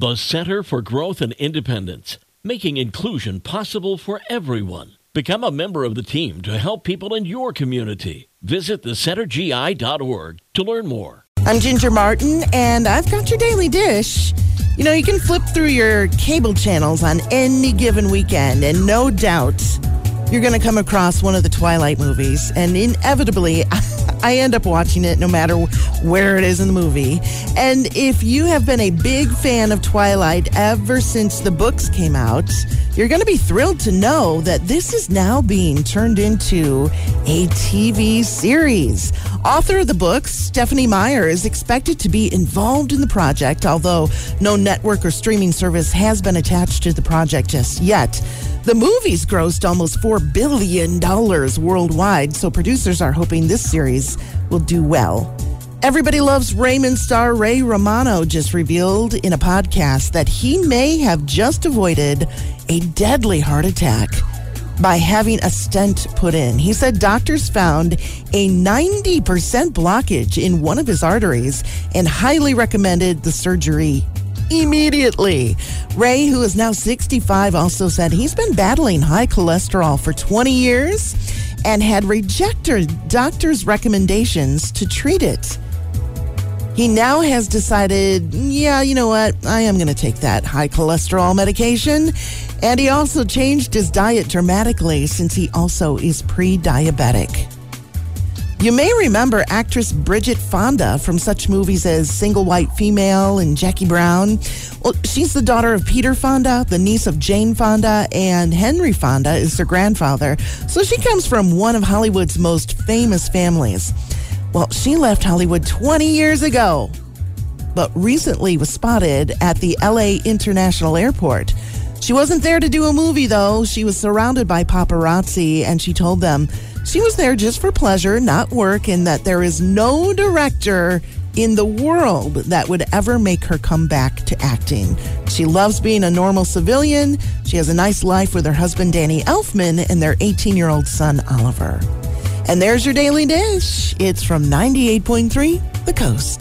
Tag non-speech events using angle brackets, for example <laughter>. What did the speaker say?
The Center for Growth and Independence, making inclusion possible for everyone. Become a member of the team to help people in your community. Visit thecentergi.org to learn more. I'm Ginger Martin, and I've got your daily dish. You know, you can flip through your cable channels on any given weekend, and no doubt you're going to come across one of the Twilight movies, and inevitably, <laughs> I end up watching it no matter where it is in the movie. And if you have been a big fan of Twilight ever since the books came out, you're going to be thrilled to know that this is now being turned into a TV series. Author of the books, Stephenie Meyer, is expected to be involved in the project, although no network or streaming service has been attached to the project just yet. The movie's grossed almost $4 billion worldwide, so producers are hoping this series will do well. Everybody Loves Raymond star Ray Romano just revealed in a podcast that he may have just avoided a deadly heart attack by having a stent put in. He said doctors found a 90% blockage in one of his arteries and highly recommended the surgery immediately. Ray, who is now 65, also said he's been battling high cholesterol for 20 years and had rejected doctors' recommendations to treat it. He now has decided, yeah, you know what? I am going to take that high cholesterol medication. And he also changed his diet dramatically since he also is pre diabetic. You may remember actress Bridget Fonda from such movies as Single White Female and Jackie Brown. Well, she's the daughter of Peter Fonda, the niece of Jane Fonda, and Henry Fonda is her grandfather. So she comes from one of Hollywood's most famous families. Well, she left Hollywood 20 years ago, but recently was spotted at the LA International Airport. She wasn't there to do a movie, though. She was surrounded by paparazzi, and she told them she was there just for pleasure, not work, and that there is no director in the world that would ever make her come back to acting. She loves being a normal civilian. She has a nice life with her husband, Danny Elfman, and their 18 year old son, Oliver. And there's your daily dish. It's from 98.3 The Coast.